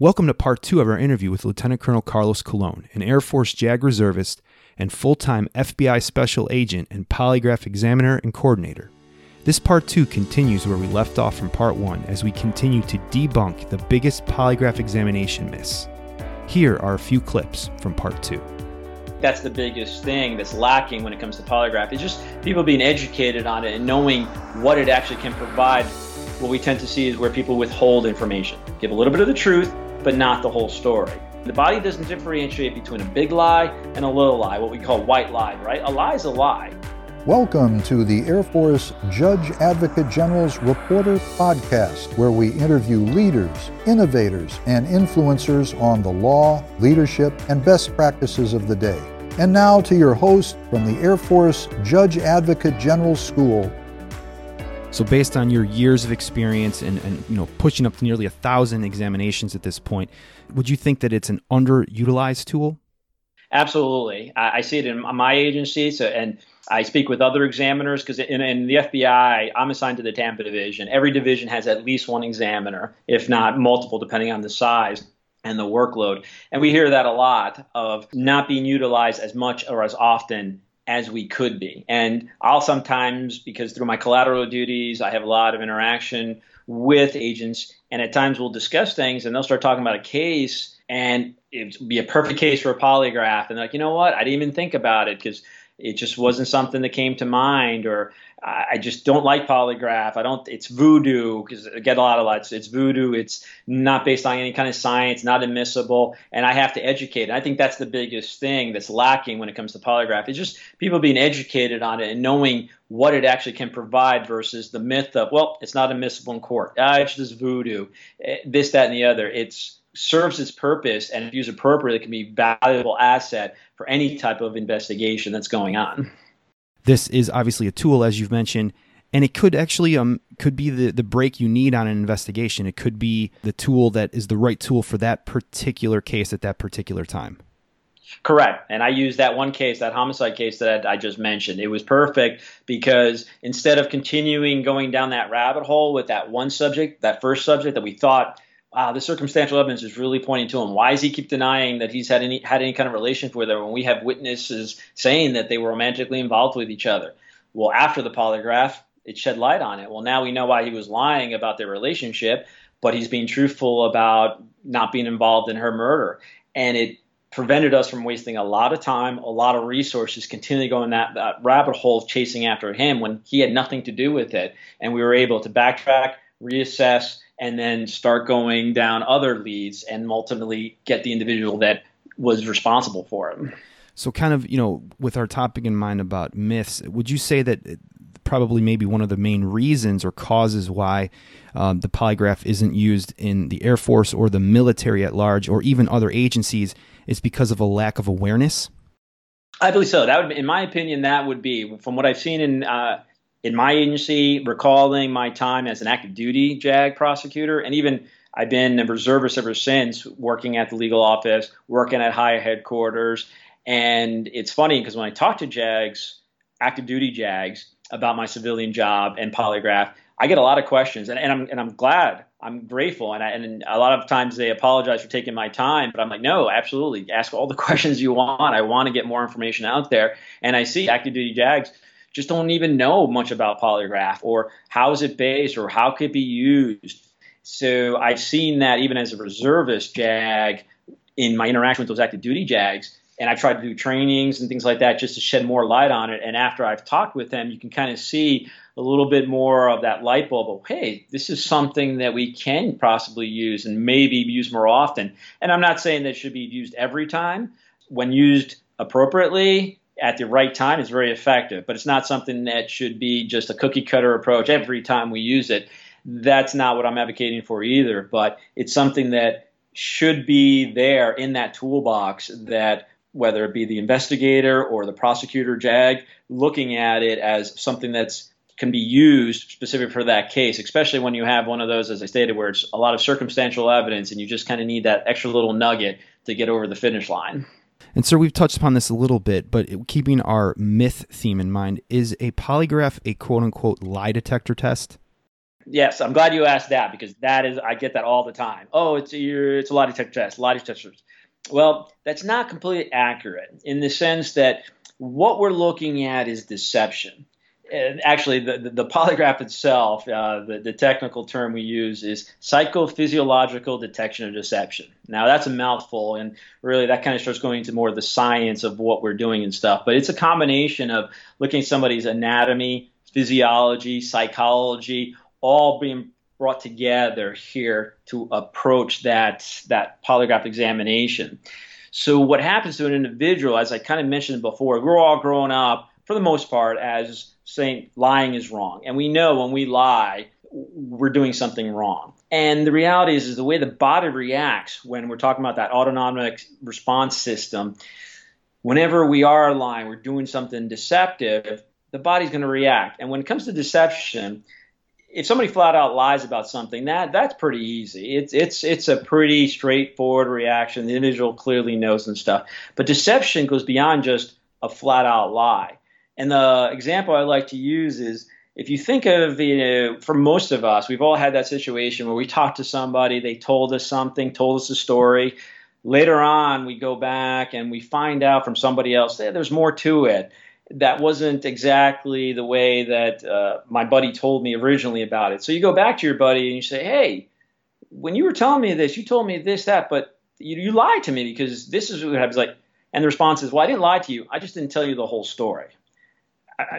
Welcome to part two of our interview with Lieutenant Colonel Carlos Colon, an Air Force JAG reservist and full time FBI special agent and polygraph examiner and coordinator. This part two continues where we left off from part one as we continue to debunk the biggest polygraph examination myths. Here are a few clips from part two. That's the biggest thing that's lacking when it comes to polygraph. It's just people being educated on it and knowing what it actually can provide. What we tend to see is where people withhold information, give a little bit of the truth, but not the whole story. The body doesn't differentiate between a big lie and a little lie, what we call white lie, right? A lie is a lie. Welcome to the Air Force Judge Advocate General's Reporter Podcast, where we interview leaders, innovators, and influencers on the law, leadership, and best practices of the day. And now to your host from the Air Force Judge Advocate General School, so, based on your years of experience and, and you know pushing up to nearly a thousand examinations at this point, would you think that it's an underutilized tool? Absolutely, I, I see it in my agency. So, and I speak with other examiners because in, in, the FBI, I'm assigned to the Tampa division. Every division has at least one examiner, if not multiple, depending on the size and the workload. And we hear that a lot of not being utilized as much or as often as we could be. And I'll sometimes, because through my collateral duties, I have a lot of interaction with agents, and at times we'll discuss things and they'll start talking about a case and it'd be a perfect case for a polygraph. And they're like, you know what? I didn't even think about it because it just wasn't something that came to mind or I just don't like polygraph. I don't. It's voodoo because I get a lot of lights. It's voodoo. It's not based on any kind of science, not admissible, and I have to educate. And I think that's the biggest thing that's lacking when it comes to polygraph. It's just people being educated on it and knowing what it actually can provide versus the myth of well, it's not admissible in court. Ah, it's just voodoo. Eh, this, that, and the other. It's serves its purpose and if used appropriately, it can be valuable asset for any type of investigation that's going on. This is obviously a tool, as you've mentioned, and it could actually um could be the the break you need on an investigation. It could be the tool that is the right tool for that particular case at that particular time. Correct. And I used that one case, that homicide case that I just mentioned. It was perfect because instead of continuing going down that rabbit hole with that one subject, that first subject that we thought wow, the circumstantial evidence is really pointing to him. Why does he keep denying that he's had any had any kind of relationship with her when we have witnesses saying that they were romantically involved with each other? Well, after the polygraph, it shed light on it. Well, now we know why he was lying about their relationship, but he's being truthful about not being involved in her murder. And it prevented us from wasting a lot of time, a lot of resources, continually going that, that rabbit hole chasing after him when he had nothing to do with it. And we were able to backtrack, reassess, and then start going down other leads and ultimately get the individual that was responsible for it. So, kind of, you know, with our topic in mind about myths, would you say that probably maybe one of the main reasons or causes why um, the polygraph isn't used in the Air Force or the military at large or even other agencies is because of a lack of awareness? I believe so. That would, in my opinion, that would be from what I've seen in uh, in my agency, recalling my time as an active duty JAG prosecutor, and even I've been a reservist ever since, working at the legal office, working at high headquarters. And it's funny because when I talk to JAGs, active duty JAGs, about my civilian job and polygraph, I get a lot of questions, and, and I'm and I'm glad, I'm grateful, and I, and a lot of times they apologize for taking my time, but I'm like, no, absolutely, ask all the questions you want. I want to get more information out there, and I see active duty JAGs just don't even know much about polygraph or how is it based or how could it be used. So I've seen that even as a reservist JAG in my interaction with those active duty JAGs. And I've tried to do trainings and things like that just to shed more light on it. And after I've talked with them, you can kind of see a little bit more of that light bulb of, hey, this is something that we can possibly use and maybe use more often. And I'm not saying that should be used every time. When used appropriately, at the right time is very effective, but it's not something that should be just a cookie cutter approach every time we use it. That's not what I'm advocating for either, but it's something that should be there in that toolbox that whether it be the investigator or the prosecutor JAG looking at it as something that's can be used specific for that case, especially when you have one of those, as I stated, where it's a lot of circumstantial evidence and you just kind of need that extra little nugget to get over the finish line. And sir, we've touched upon this a little bit, but keeping our myth theme in mind, is a polygraph a quote unquote lie detector test? Yes, I'm glad you asked that because that is I get that all the time. Oh, it's a, it's a lie detector test, lie detectors. Well, that's not completely accurate in the sense that what we're looking at is deception. Actually, the, the, the polygraph itself, uh, the, the technical term we use is psychophysiological detection of deception. Now, that's a mouthful, and really that kind of starts going into more of the science of what we're doing and stuff. But it's a combination of looking at somebody's anatomy, physiology, psychology, all being brought together here to approach that that polygraph examination. So what happens to an individual, as I kind of mentioned before, we're all growing up for the most part as saying lying is wrong, and we know when we lie, we're doing something wrong. And the reality is, is the way the body reacts when we're talking about that autonomic response system. Whenever we are lying, we're doing something deceptive, the body's going to react. And when it comes to deception, if somebody flat out lies about something, that that's pretty easy. It's it's it's a pretty straightforward reaction. The individual clearly knows and stuff. But deception goes beyond just a flat out lie. And the example I like to use is if you think of you know, for most of us, we've all had that situation where we talked to somebody, they told us something, told us a story. Later on, we go back and we find out from somebody else, hey, there's more to it that wasn't exactly the way that uh, my buddy told me originally about it. So you go back to your buddy and you say, hey, when you were telling me this, you told me this, that, but you, you lied to me because this is what was like. And the response is, well, I didn't lie to you. I just didn't tell you the whole story.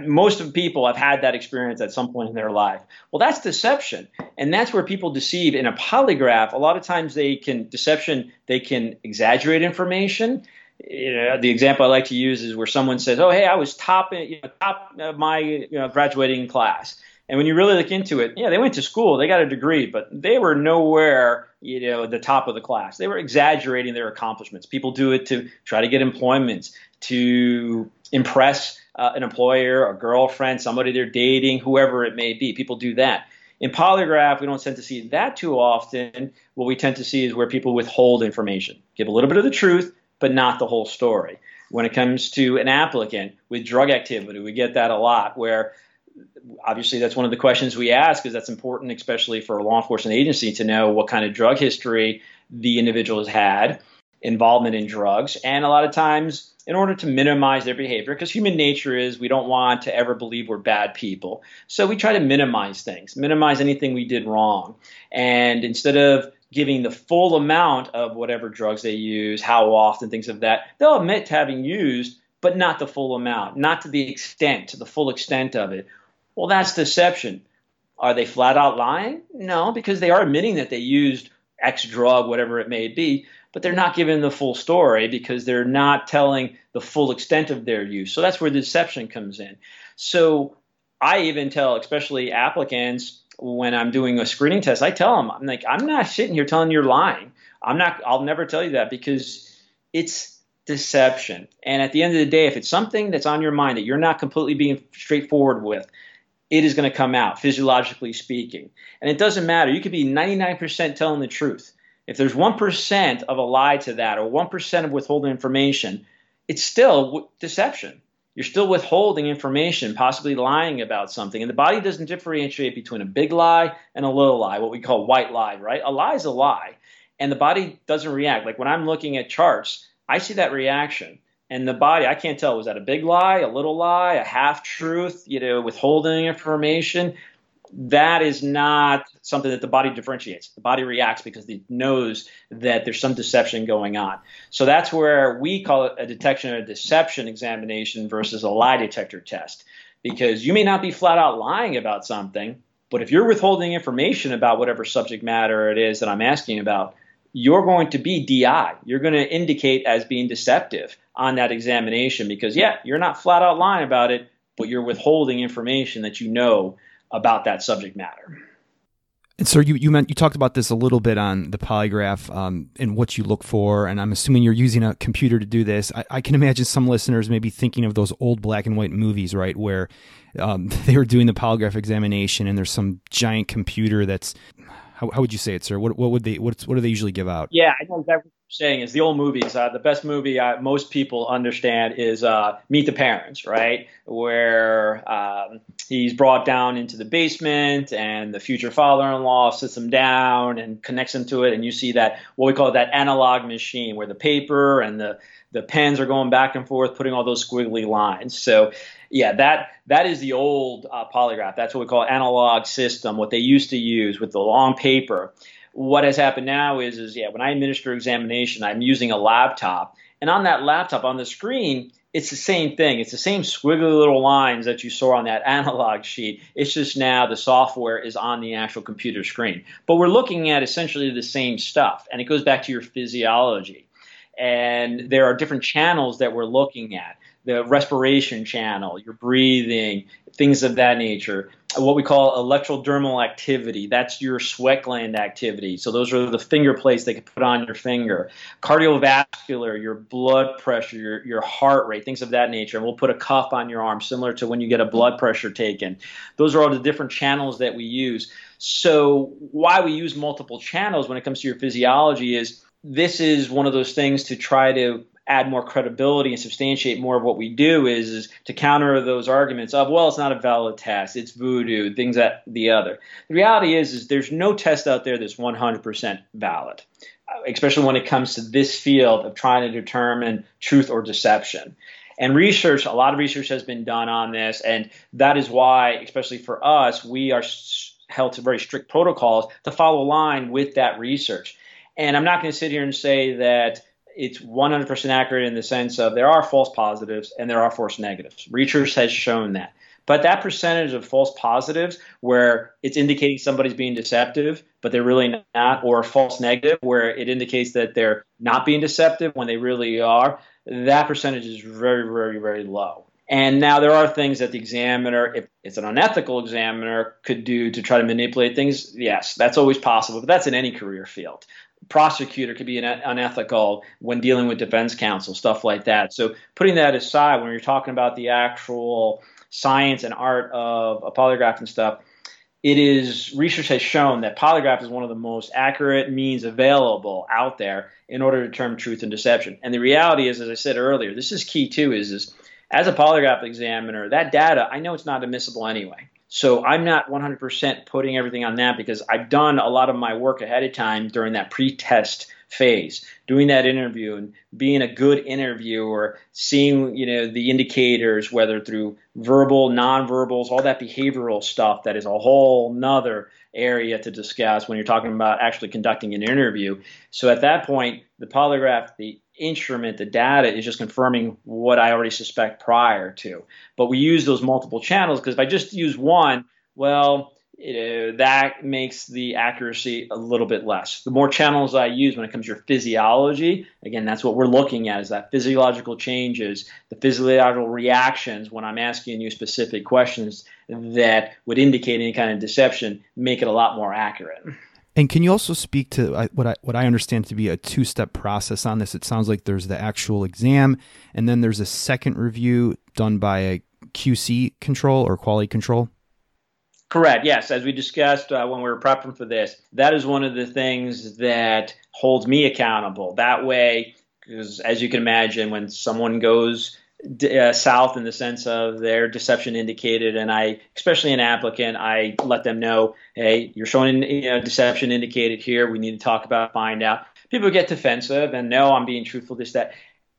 Most of people have had that experience at some point in their life. Well, that's deception, and that's where people deceive. In a polygraph, a lot of times they can deception. They can exaggerate information you know, the example I like to use is where someone says, "Oh, hey, I was top, you know, top of my you know, graduating class." And when you really look into it, yeah, they went to school, they got a degree, but they were nowhere, you know, the top of the class. They were exaggerating their accomplishments. People do it to try to get employment, to impress uh, an employer, a girlfriend, somebody they're dating, whoever it may be. People do that. In polygraph, we don't tend to see that too often. What we tend to see is where people withhold information, give a little bit of the truth, but not the whole story. When it comes to an applicant with drug activity, we get that a lot where obviously that's one of the questions we ask because that's important, especially for a law enforcement agency to know what kind of drug history the individual has had, involvement in drugs, and a lot of times in order to minimize their behavior, because human nature is we don't want to ever believe we're bad people. So we try to minimize things, minimize anything we did wrong. And instead of giving the full amount of whatever drugs they use, how often, things of that. They'll admit to having used, but not the full amount, not to the extent, to the full extent of it. Well, that's deception. Are they flat out lying? No, because they are admitting that they used X drug, whatever it may be, but they're not giving the full story because they're not telling the full extent of their use. So that's where the deception comes in. So I even tell, especially applicants, when I'm doing a screening test, I tell them, I'm like, I'm not sitting here telling you you're lying. I'm not, I'll never tell you that because it's deception. And at the end of the day, if it's something that's on your mind that you're not completely being straightforward with, it is going to come out, physiologically speaking. And it doesn't matter. You could be 99% telling the truth. If there's 1% of a lie to that or 1% of withholding information, it's still deception you're still withholding information, possibly lying about something. And the body doesn't differentiate between a big lie and a little lie, what we call white lie, right? A lie is a lie. And the body doesn't react. Like when I'm looking at charts, I see that reaction. And the body, I can't tell, was that a big lie, a little lie, a half truth, you know, withholding information? that is not something that the body differentiates. The body reacts because it knows that there's some deception going on. So that's where we call it a detection or a deception examination versus a lie detector test. Because you may not be flat out lying about something, but if you're withholding information about whatever subject matter it is that I'm asking about, you're going to be DI. You're going to indicate as being deceptive on that examination because, yeah, you're not flat out lying about it, but you're withholding information that you know about that subject matter. And so you you meant you talked about this a little bit on the polygraph um, and what you look for, and I'm assuming you're using a computer to do this. I, I, can imagine some listeners may be thinking of those old black and white movies, right, where um, they were doing the polygraph examination, and there's some giant computer that's how, how would you say it, sir? What what would they what what do they usually give out? Yeah, I know exactly what you're saying is the old movies. Uh, the best movie uh, most people understand is uh, Meet the Parents, right? Where um, he's brought down into the basement, and the future father-in-law sits him down and connects him to it, and you see that what we call that analog machine, where the paper and the the pens are going back and forth, putting all those squiggly lines. So, yeah, that that is the old uh, polygraph. That's what we call analog system. What they used to use with the long paper. What has happened now is is yeah when i administer examination i'm using a laptop and on that laptop on the screen it's the same thing. It's the same squiggly little lines that you saw on that analog sheet. It's just now the software is on the actual computer screen. But we're looking at essentially the same stuff and it goes back to your physiology. And there are different channels that we're looking at the respiration channel, your breathing, things of that nature. What we call electrodermal activity, that's your sweat gland activity. So those are the finger plates they can put on your finger. Cardiovascular, your blood pressure, your, your heart rate, things of that nature. And we'll put a cuff on your arm, similar to when you get a blood pressure taken. Those are all the different channels that we use. So why we use multiple channels when it comes to your physiology is this is one of those things to try to add more credibility and substantiate more of what we do is, is to counter those arguments of well it's not a valid test it's voodoo things that the other. The reality is is there's no test out there that's 100% valid especially when it comes to this field of trying to determine truth or deception. And research a lot of research has been done on this and that is why especially for us we are held to very strict protocols to follow line with that research. And i'm not going to sit here and say that it's 100% accurate in the sense of there are false positives and there are false negatives. Research has shown that. But that percentage of false positives where it's indicating somebody's being deceptive, but they're really not, or false negative where it indicates that they're not being deceptive when they really are, that percentage is very, very, very low. And now there are things that the examiner, if it's an unethical examiner, could do to try to manipulate things. Yes, that's always possible, but that's in any career field prosecutor could be unethical when dealing with defense counsel, stuff like that. So putting that aside, when you're talking about the actual science and art of a polygraph and stuff, it is research has shown that polygraph is one of the most accurate means available out there in order to determine truth and deception. And the reality is, as I said earlier, this is key too. Is is as a polygraph examiner, that data I know it's not admissible anyway. So I'm not 100% putting everything on that because I've done a lot of my work ahead of time during that pre-test phase, doing that interview and being a good interviewer, seeing you know the indicators, whether through verbal, nonverbals, all that behavioral stuff that is a whole nother area to discuss when you're talking about actually conducting an interview. So at that point, the polygraph, the instrument, the data is just confirming what I already suspect prior to. But we use those multiple channels because if I just use one, well, it, uh, that makes the accuracy a little bit less. The more channels I use when it comes to your physiology, again, that's what we're looking at is that physiological changes, the physiological reactions when I'm asking you specific questions that would indicate any kind of deception, make it a lot more accurate. And can you also speak to what I what I understand to be a two step process on this? It sounds like there's the actual exam, and then there's a second review done by a QC control or quality control. Correct. Yes, as we discussed uh, when we were prepping for this, that is one of the things that holds me accountable. That way, because as you can imagine, when someone goes uh, south in the sense of their deception indicated, and I, especially an applicant, I let them know, hey, you're showing you know, deception indicated here. We need to talk about, find out. People get defensive and no, I'm being truthful. This that,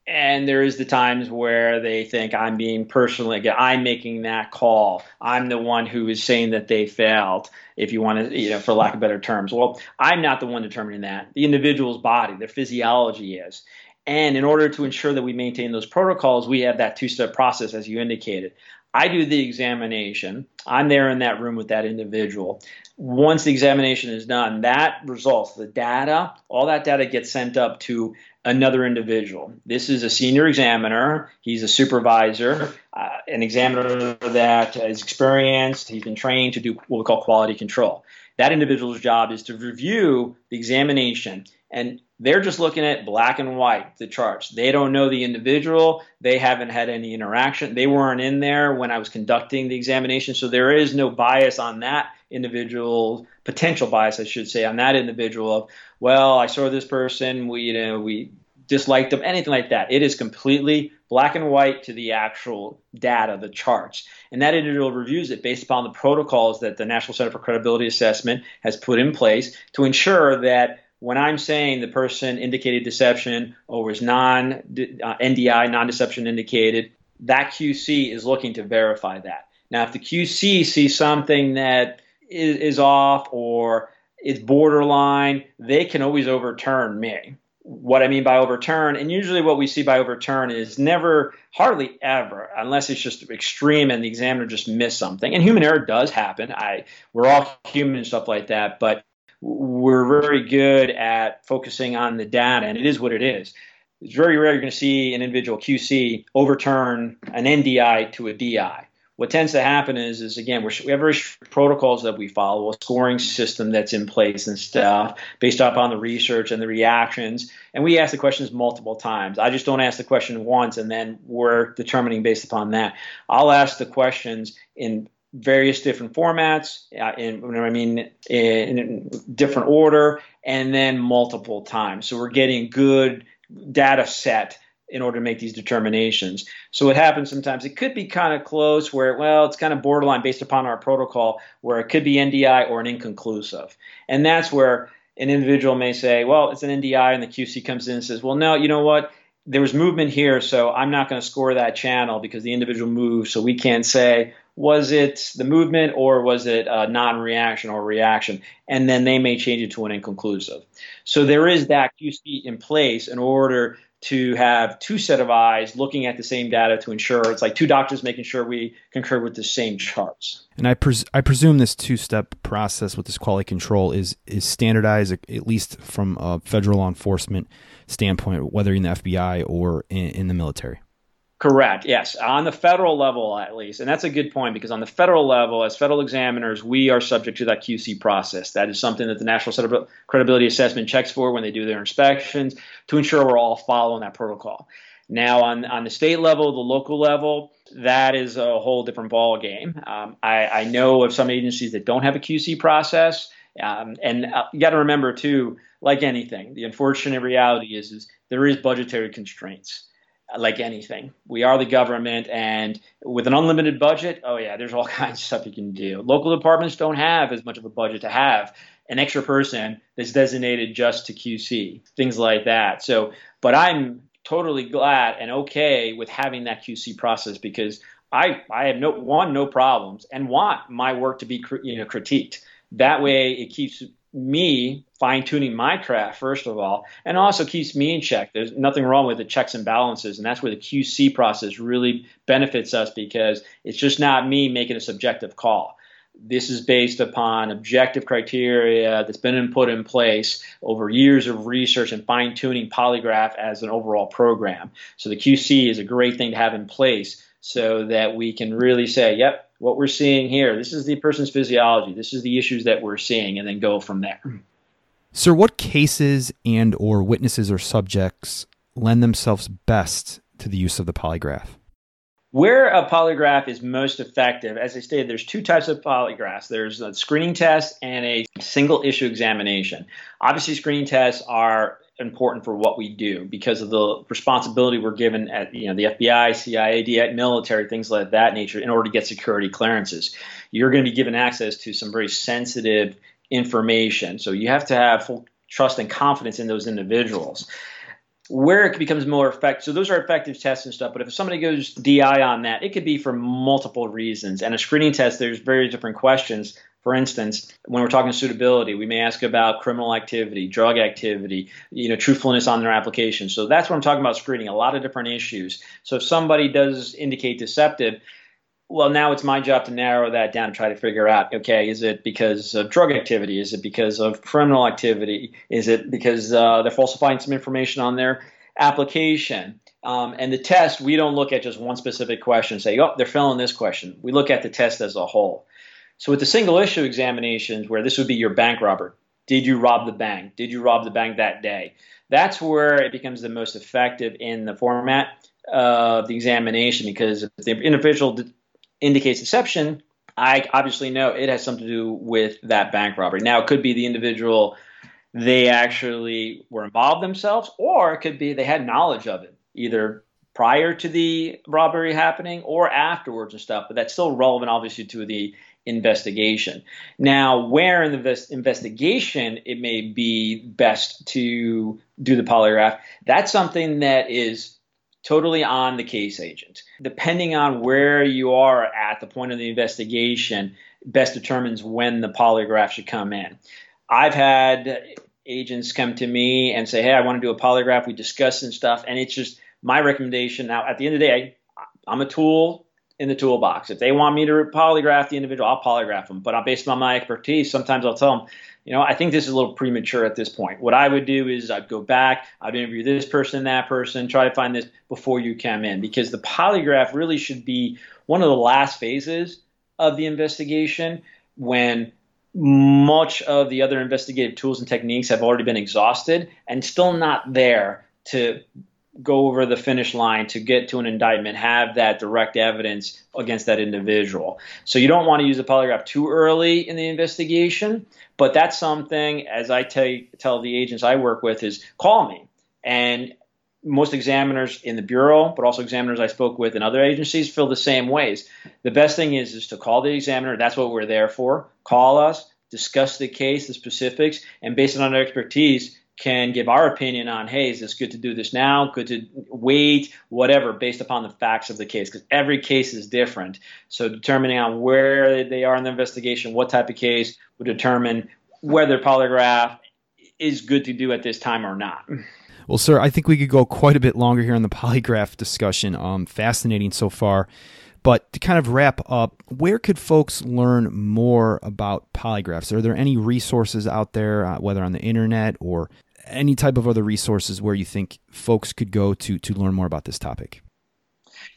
and there is the times where they think I'm being personally, I'm making that call. I'm the one who is saying that they failed. If you want to, you know, for lack of better terms. Well, I'm not the one determining that. The individual's body, their physiology is. And in order to ensure that we maintain those protocols, we have that two step process, as you indicated. I do the examination. I'm there in that room with that individual. Once the examination is done, that results, the data, all that data gets sent up to another individual. This is a senior examiner. He's a supervisor, uh, an examiner that is experienced. He's been trained to do what we call quality control. That individual's job is to review the examination and they're just looking at black and white, the charts. They don't know the individual. They haven't had any interaction. They weren't in there when I was conducting the examination. So there is no bias on that individual potential bias, I should say, on that individual of, well, I saw this person, we you know we disliked them, anything like that. It is completely black and white to the actual data, the charts. And that individual reviews it based upon the protocols that the National Center for Credibility Assessment has put in place to ensure that when I'm saying the person indicated deception or was non uh, NDI, non deception indicated, that QC is looking to verify that. Now, if the QC sees something that is, is off or is borderline, they can always overturn me what I mean by overturn, and usually what we see by overturn is never, hardly ever, unless it's just extreme and the examiner just missed something. And human error does happen. I we're all human and stuff like that, but we're very good at focusing on the data, and it is what it is. It's very rare you're going to see an individual QC overturn an NDI to a DI what tends to happen is, is again, we have very protocols that we follow, a scoring system that's in place and stuff based upon the research and the reactions. And we ask the questions multiple times. I just don't ask the question once and then we're determining based upon that. I'll ask the questions in various different formats, uh, in, I mean, in, in different order, and then multiple times. So we're getting good data set in order to make these determinations. So what happens sometimes it could be kind of close where well it's kind of borderline based upon our protocol where it could be NDI or an inconclusive. And that's where an individual may say, well, it's an NDI and the QC comes in and says, well, no, you know what? There was movement here, so I'm not going to score that channel because the individual moved, so we can't say was it the movement or was it a non-reaction or reaction? And then they may change it to an inconclusive. So there is that qc in place in order to have two set of eyes looking at the same data to ensure it's like two doctors making sure we concur with the same charts. And I, pres- I presume this two step process with this quality control is is standardized at least from a federal law enforcement standpoint, whether in the FBI or in, in the military. Correct. Yes, on the federal level at least, and that's a good point because on the federal level, as federal examiners, we are subject to that QC process. That is something that the National Credibility Assessment checks for when they do their inspections to ensure we're all following that protocol. Now, on on the state level, the local level, that is a whole different ball game. Um, I, I, know of some agencies that don't have a QC process, um, and uh, you got to remember too, like anything, the unfortunate reality is is there is budgetary constraints like anything. We are the government, and with an unlimited budget, oh yeah, there's all kinds of stuff you can do. Local departments don't have as much of a budget to have an extra person that's designated just to QC, things like that. So, but I'm totally glad and okay with having that QC process because I I have no one no problems and want my work to be you know critiqued. That way, it keeps me fine tuning my craft first of all, and also keeps me in check. There's nothing wrong with the checks and balances, and that's where the QC process really benefits us because it's just not me making a subjective call. This is based upon objective criteria that's been put in place over years of research and fine tuning polygraph as an overall program. So the QC is a great thing to have in place so that we can really say, yep, what we're seeing here. This is the person's physiology. This is the issues that we're seeing, and then go from there. Sir, what cases and or witnesses or subjects lend themselves best to the use of the polygraph? Where a polygraph is most effective, as I stated, there's two types of polygraphs. There's a screening test and a single issue examination. Obviously, screening tests are important for what we do because of the responsibility we're given at you know the FBI, CIA, DI, military, things like that nature in order to get security clearances. You're going to be given access to some very sensitive information, so you have to have full trust and confidence in those individuals. Where it becomes more effective, so those are effective tests and stuff. But if somebody goes DI on that, it could be for multiple reasons. And a screening test, there's very different questions for instance, when we're talking suitability, we may ask about criminal activity, drug activity, you know, truthfulness on their application. So that's what I'm talking about screening, a lot of different issues. So if somebody does indicate deceptive, well, now it's my job to narrow that down and try to figure out okay, is it because of drug activity? Is it because of criminal activity? Is it because uh, they're falsifying some information on their application? Um, and the test, we don't look at just one specific question and say, oh, they're failing this question. We look at the test as a whole. So with the single issue examinations, where this would be your bank robber, did you rob the bank? Did you rob the bank that day? That's where it becomes the most effective in the format of the examination because if the individual indicates deception, I obviously know it has something to do with that bank robbery. Now, it could be the individual, they actually were involved themselves, or it could be they had knowledge of it, either prior to the robbery happening or afterwards and stuff. But that's still relevant, obviously, to the investigation. Now, where in the investigation it may be best to do the polygraph, that's something that is totally on the case agent. Depending on where you are at the point of the investigation, best determines when the polygraph should come in. I've had agents come to me and say, "Hey, I want to do a polygraph." We discuss and stuff, and it's just my recommendation. Now, at the end of the day, I'm a tool in the toolbox. If they want me to polygraph the individual, I'll polygraph them. But based on my expertise, sometimes I'll tell them, you know, I think this is a little premature at this point. What I would do is I'd go back, I'd interview this person, that person, try to find this before you come in, because the polygraph really should be one of the last phases of the investigation when much of the other investigative tools and techniques have already been exhausted and still not there to go over the finish line to get to an indictment, have that direct evidence against that individual. So you don't want to use a polygraph too early in the investigation, but that's something, as I tell, tell the agents I work with, is call me. And most examiners in the bureau, but also examiners I spoke with in other agencies, feel the same ways. The best thing is is to call the examiner. That's what we're there for. Call us, discuss the case, the specifics, and based on our expertise, can give our opinion on, hey, is this good to do this now? Good to wait? Whatever, based upon the facts of the case, because every case is different. So determining on where they are in the investigation, what type of case, would determine whether polygraph is good to do at this time or not. Well, sir, I think we could go quite a bit longer here on the polygraph discussion. Um, fascinating so far. But to kind of wrap up, where could folks learn more about polygraphs? Are there any resources out there, uh, whether on the internet or any type of other resources where you think folks could go to to learn more about this topic?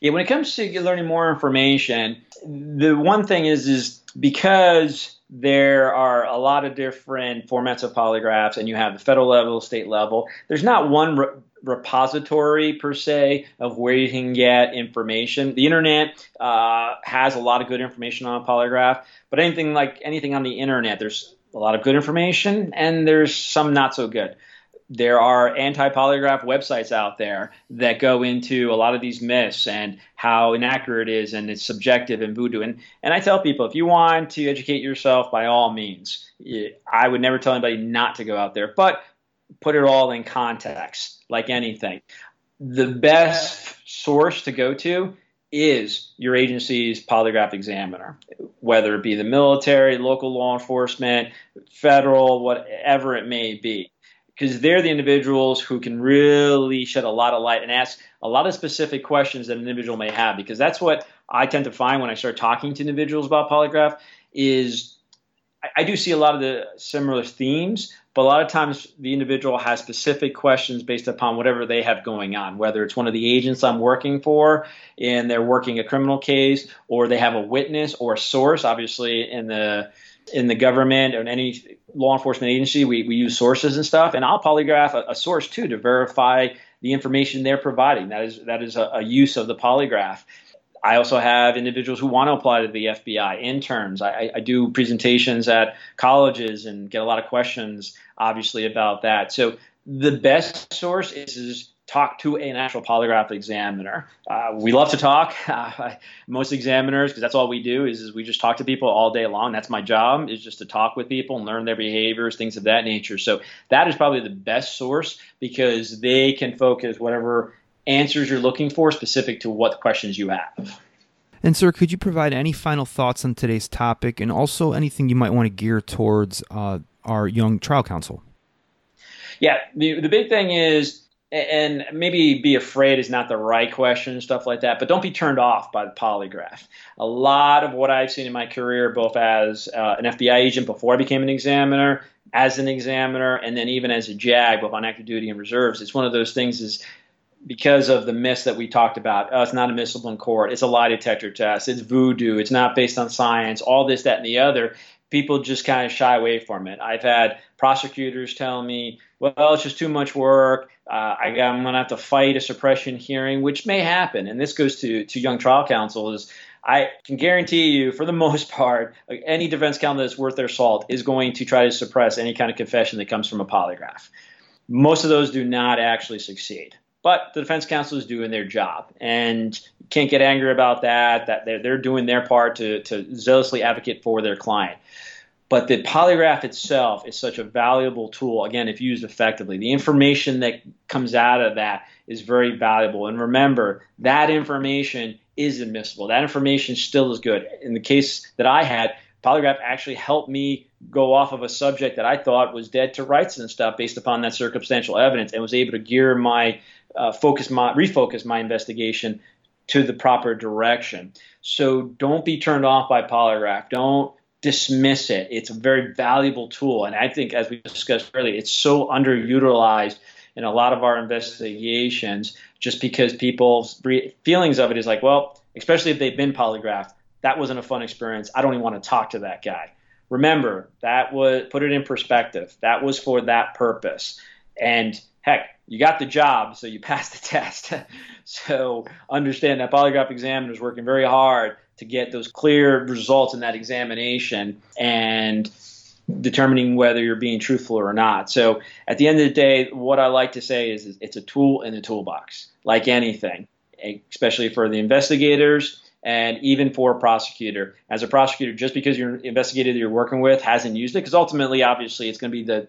Yeah, when it comes to learning more information, the one thing is is because there are a lot of different formats of polygraphs, and you have the federal level, state level. There's not one re- repository per se of where you can get information. The internet uh, has a lot of good information on a polygraph, but anything like anything on the internet, there's a lot of good information, and there's some not so good there are anti-polygraph websites out there that go into a lot of these myths and how inaccurate it is and it's subjective and voodoo. And, and I tell people, if you want to educate yourself, by all means, I would never tell anybody not to go out there, but put it all in context, like anything. The best source to go to is your agency's polygraph examiner, whether it be the military, local law enforcement, federal, whatever it may be because they're the individuals who can really shed a lot of light and ask a lot of specific questions that an individual may have because that's what i tend to find when i start talking to individuals about polygraph is I, I do see a lot of the similar themes but a lot of times the individual has specific questions based upon whatever they have going on whether it's one of the agents i'm working for and they're working a criminal case or they have a witness or a source obviously in the in the government or any law enforcement agency, we, we use sources and stuff. And I'll polygraph a, a source too to verify the information they're providing. That is that is a, a, use of the polygraph. I also have individuals who want to apply to the FBI, interns. I, I do presentations at colleges and get a lot of questions, obviously, about that. So the best source is, is talk to an actual polygraph examiner. Uh, we love to talk. Uh, most examiners, because that's all we do, is, is we just talk to people all day long. That's my job, is just to talk with people and learn their behaviors, things of that nature. So that is probably the best source because they can focus whatever answers you're looking for specific to what questions you have. And, sir, could you provide any final thoughts on today's topic and also anything you might want to gear towards uh, our young trial counsel? Yeah, the, the big thing is and maybe be afraid is not the right question, stuff like that. But don't be turned off by the polygraph. A lot of what I've seen in my career, both as uh, an FBI agent before I became an examiner, as an examiner, and then even as a JAG, both on active duty and reserves, it's one of those things is because of the myths that we talked about. Oh, it's not admissible in court. It's a lie detector test. It's voodoo. It's not based on science. All this, that, and the other people just kind of shy away from it. I've had prosecutors tell me, well, it's just too much work. Uh, I, am going to have to fight a suppression hearing, which may happen. And this goes to, to young trial counsel is I can guarantee you, for the most part, any defense counsel that's worth their salt is going to try to suppress any kind of confession that comes from a polygraph. Most of those do not actually succeed. But the defense counsel is doing their job, and can't get angry about that. That they're, they're doing their part to, to zealously advocate for their client. But the polygraph itself is such a valuable tool, again, if used effectively. The information that comes out of that is very valuable. And remember, that information is admissible. That information still is good. In the case that I had, polygraph actually helped me go off of a subject that I thought was dead to rights and stuff based upon that circumstantial evidence and was able to gear my uh, focus my refocus my investigation to the proper direction. So don't be turned off by polygraph. Don't dismiss it. It's a very valuable tool. And I think, as we discussed earlier, it's so underutilized in a lot of our investigations just because people's feelings of it is like, well, especially if they've been polygraphed, that wasn't a fun experience. I don't even want to talk to that guy. Remember, that was put it in perspective. That was for that purpose. And heck, you got the job, so you passed the test. so understand that polygraph examiner is working very hard to get those clear results in that examination and determining whether you're being truthful or not. So at the end of the day, what I like to say is, is it's a tool in the toolbox, like anything, especially for the investigators and even for a prosecutor. As a prosecutor, just because your investigator that you're working with hasn't used it, because ultimately, obviously, it's going to be the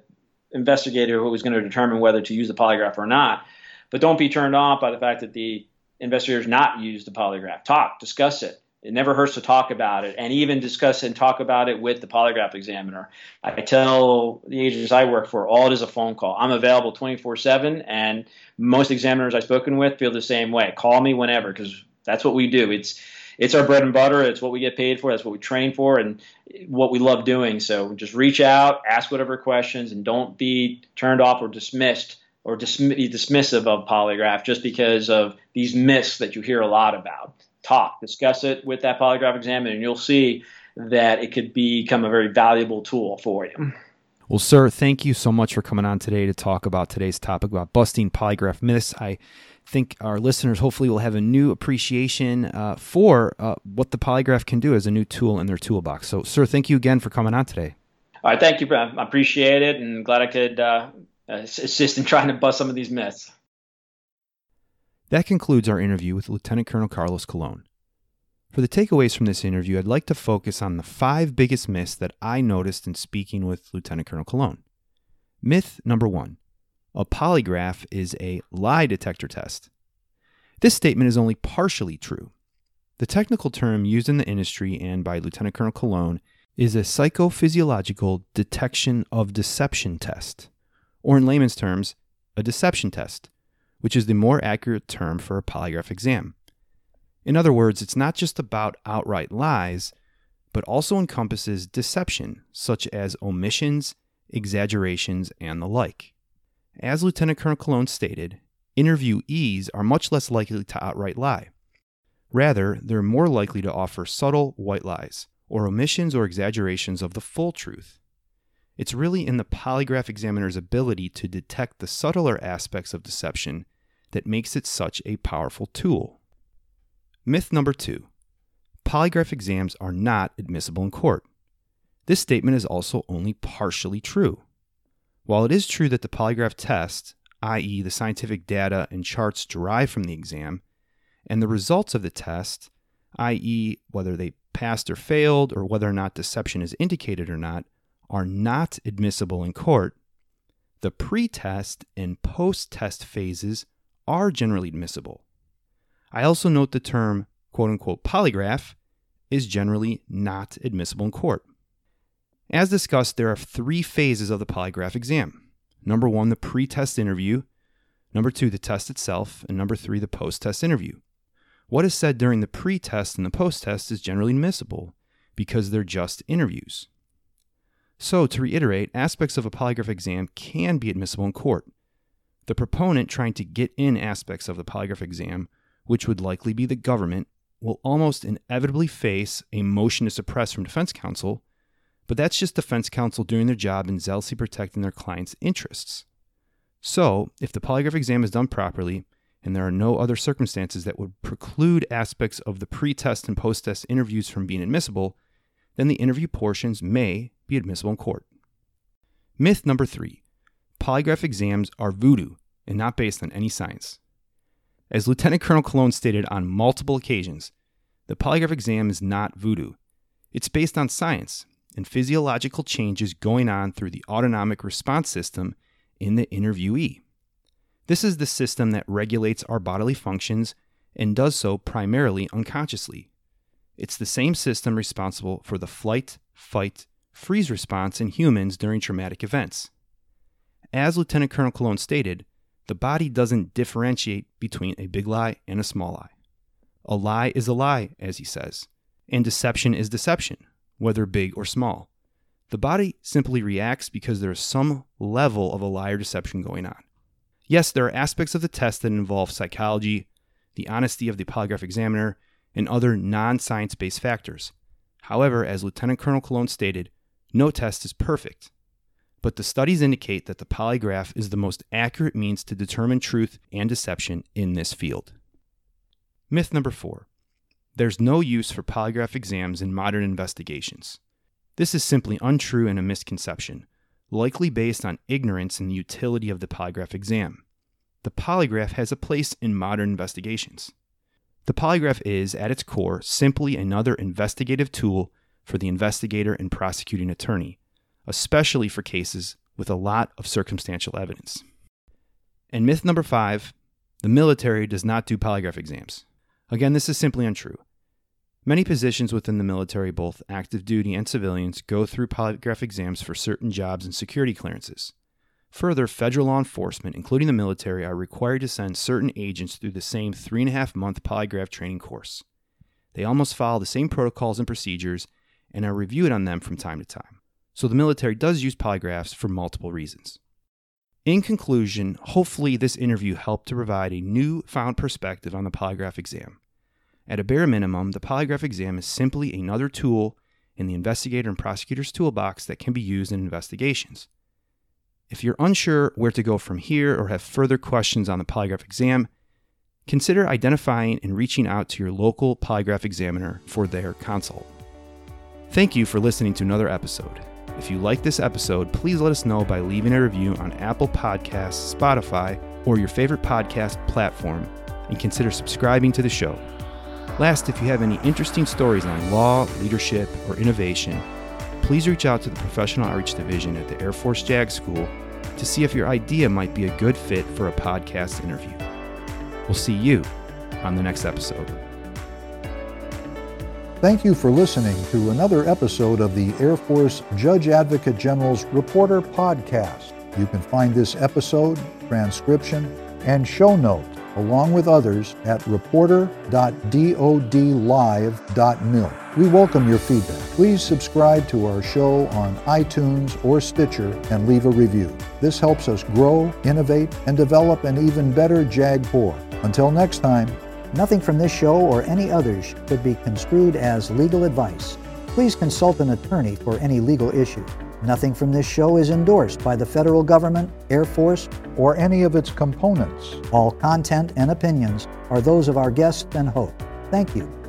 investigator who was going to determine whether to use the polygraph or not. But don't be turned off by the fact that the investigator has not used the polygraph. Talk, discuss it. It never hurts to talk about it and even discuss and talk about it with the polygraph examiner. I tell the agents I work for, all it is a phone call. I'm available 24 7, and most examiners I've spoken with feel the same way. Call me whenever because that's what we do. It's it's our bread and butter. It's what we get paid for. That's what we train for, and what we love doing. So just reach out, ask whatever questions, and don't be turned off or dismissed or dismissive of polygraph just because of these myths that you hear a lot about. Talk, discuss it with that polygraph examiner, and you'll see that it could become a very valuable tool for you. Well, sir, thank you so much for coming on today to talk about today's topic about busting polygraph myths. I think our listeners hopefully will have a new appreciation uh, for uh, what the polygraph can do as a new tool in their toolbox. So, sir, thank you again for coming on today. All right, thank you. I appreciate it and glad I could uh, assist in trying to bust some of these myths. That concludes our interview with Lieutenant Colonel Carlos Colon. For the takeaways from this interview, I'd like to focus on the five biggest myths that I noticed in speaking with Lieutenant Colonel Colon. Myth number one a polygraph is a lie detector test. This statement is only partially true. The technical term used in the industry and by Lieutenant Colonel Colon is a psychophysiological detection of deception test, or in layman's terms, a deception test, which is the more accurate term for a polygraph exam. In other words, it's not just about outright lies, but also encompasses deception, such as omissions, exaggerations, and the like. As Lieutenant Colonel Colon stated, interviewees are much less likely to outright lie. Rather, they're more likely to offer subtle white lies, or omissions or exaggerations of the full truth. It's really in the polygraph examiner's ability to detect the subtler aspects of deception that makes it such a powerful tool. Myth number two polygraph exams are not admissible in court. This statement is also only partially true. While it is true that the polygraph test, i.e., the scientific data and charts derived from the exam, and the results of the test, i.e., whether they passed or failed or whether or not deception is indicated or not, are not admissible in court, the pre test and post test phases are generally admissible. I also note the term quote unquote polygraph is generally not admissible in court. As discussed, there are three phases of the polygraph exam. Number one, the pre test interview. Number two, the test itself. And number three, the post test interview. What is said during the pre test and the post test is generally admissible because they're just interviews. So, to reiterate, aspects of a polygraph exam can be admissible in court. The proponent trying to get in aspects of the polygraph exam, which would likely be the government, will almost inevitably face a motion to suppress from defense counsel but that's just defense counsel doing their job and zealously protecting their client's interests. So, if the polygraph exam is done properly and there are no other circumstances that would preclude aspects of the pre test and post test interviews from being admissible, then the interview portions may be admissible in court. Myth number three polygraph exams are voodoo and not based on any science. As Lieutenant Colonel Colon stated on multiple occasions, the polygraph exam is not voodoo. It's based on science and physiological changes going on through the autonomic response system in the interviewee. This is the system that regulates our bodily functions and does so primarily unconsciously. It's the same system responsible for the flight, fight, freeze response in humans during traumatic events. As Lieutenant Colonel Colon stated, the body doesn't differentiate between a big lie and a small lie. A lie is a lie, as he says, and deception is deception, whether big or small. The body simply reacts because there is some level of a lie or deception going on. Yes, there are aspects of the test that involve psychology, the honesty of the polygraph examiner, and other non science based factors. However, as Lieutenant Colonel Colon stated, no test is perfect. But the studies indicate that the polygraph is the most accurate means to determine truth and deception in this field. Myth number four there's no use for polygraph exams in modern investigations. This is simply untrue and a misconception, likely based on ignorance in the utility of the polygraph exam. The polygraph has a place in modern investigations. The polygraph is, at its core, simply another investigative tool for the investigator and prosecuting attorney, especially for cases with a lot of circumstantial evidence. And myth number five the military does not do polygraph exams. Again, this is simply untrue. Many positions within the military, both active duty and civilians, go through polygraph exams for certain jobs and security clearances. Further, federal law enforcement, including the military, are required to send certain agents through the same three and a half month polygraph training course. They almost follow the same protocols and procedures and are reviewed on them from time to time. So the military does use polygraphs for multiple reasons. In conclusion, hopefully this interview helped to provide a new-found perspective on the polygraph exam. At a bare minimum, the polygraph exam is simply another tool in the investigator and prosecutor's toolbox that can be used in investigations. If you're unsure where to go from here or have further questions on the polygraph exam, consider identifying and reaching out to your local polygraph examiner for their consult. Thank you for listening to another episode. If you like this episode, please let us know by leaving a review on Apple Podcasts, Spotify, or your favorite podcast platform, and consider subscribing to the show. Last, if you have any interesting stories on law, leadership, or innovation, please reach out to the Professional Outreach Division at the Air Force JAG School to see if your idea might be a good fit for a podcast interview. We'll see you on the next episode. Thank you for listening to another episode of the Air Force Judge Advocate General's Reporter Podcast. You can find this episode, transcription, and show notes along with others at reporter.dodlive.mil. We welcome your feedback. Please subscribe to our show on iTunes or Stitcher and leave a review. This helps us grow, innovate, and develop an even better JAG Corps. Until next time, Nothing from this show or any others could be construed as legal advice. Please consult an attorney for any legal issue. Nothing from this show is endorsed by the federal government, Air Force, or any of its components. All content and opinions are those of our guests and host. Thank you.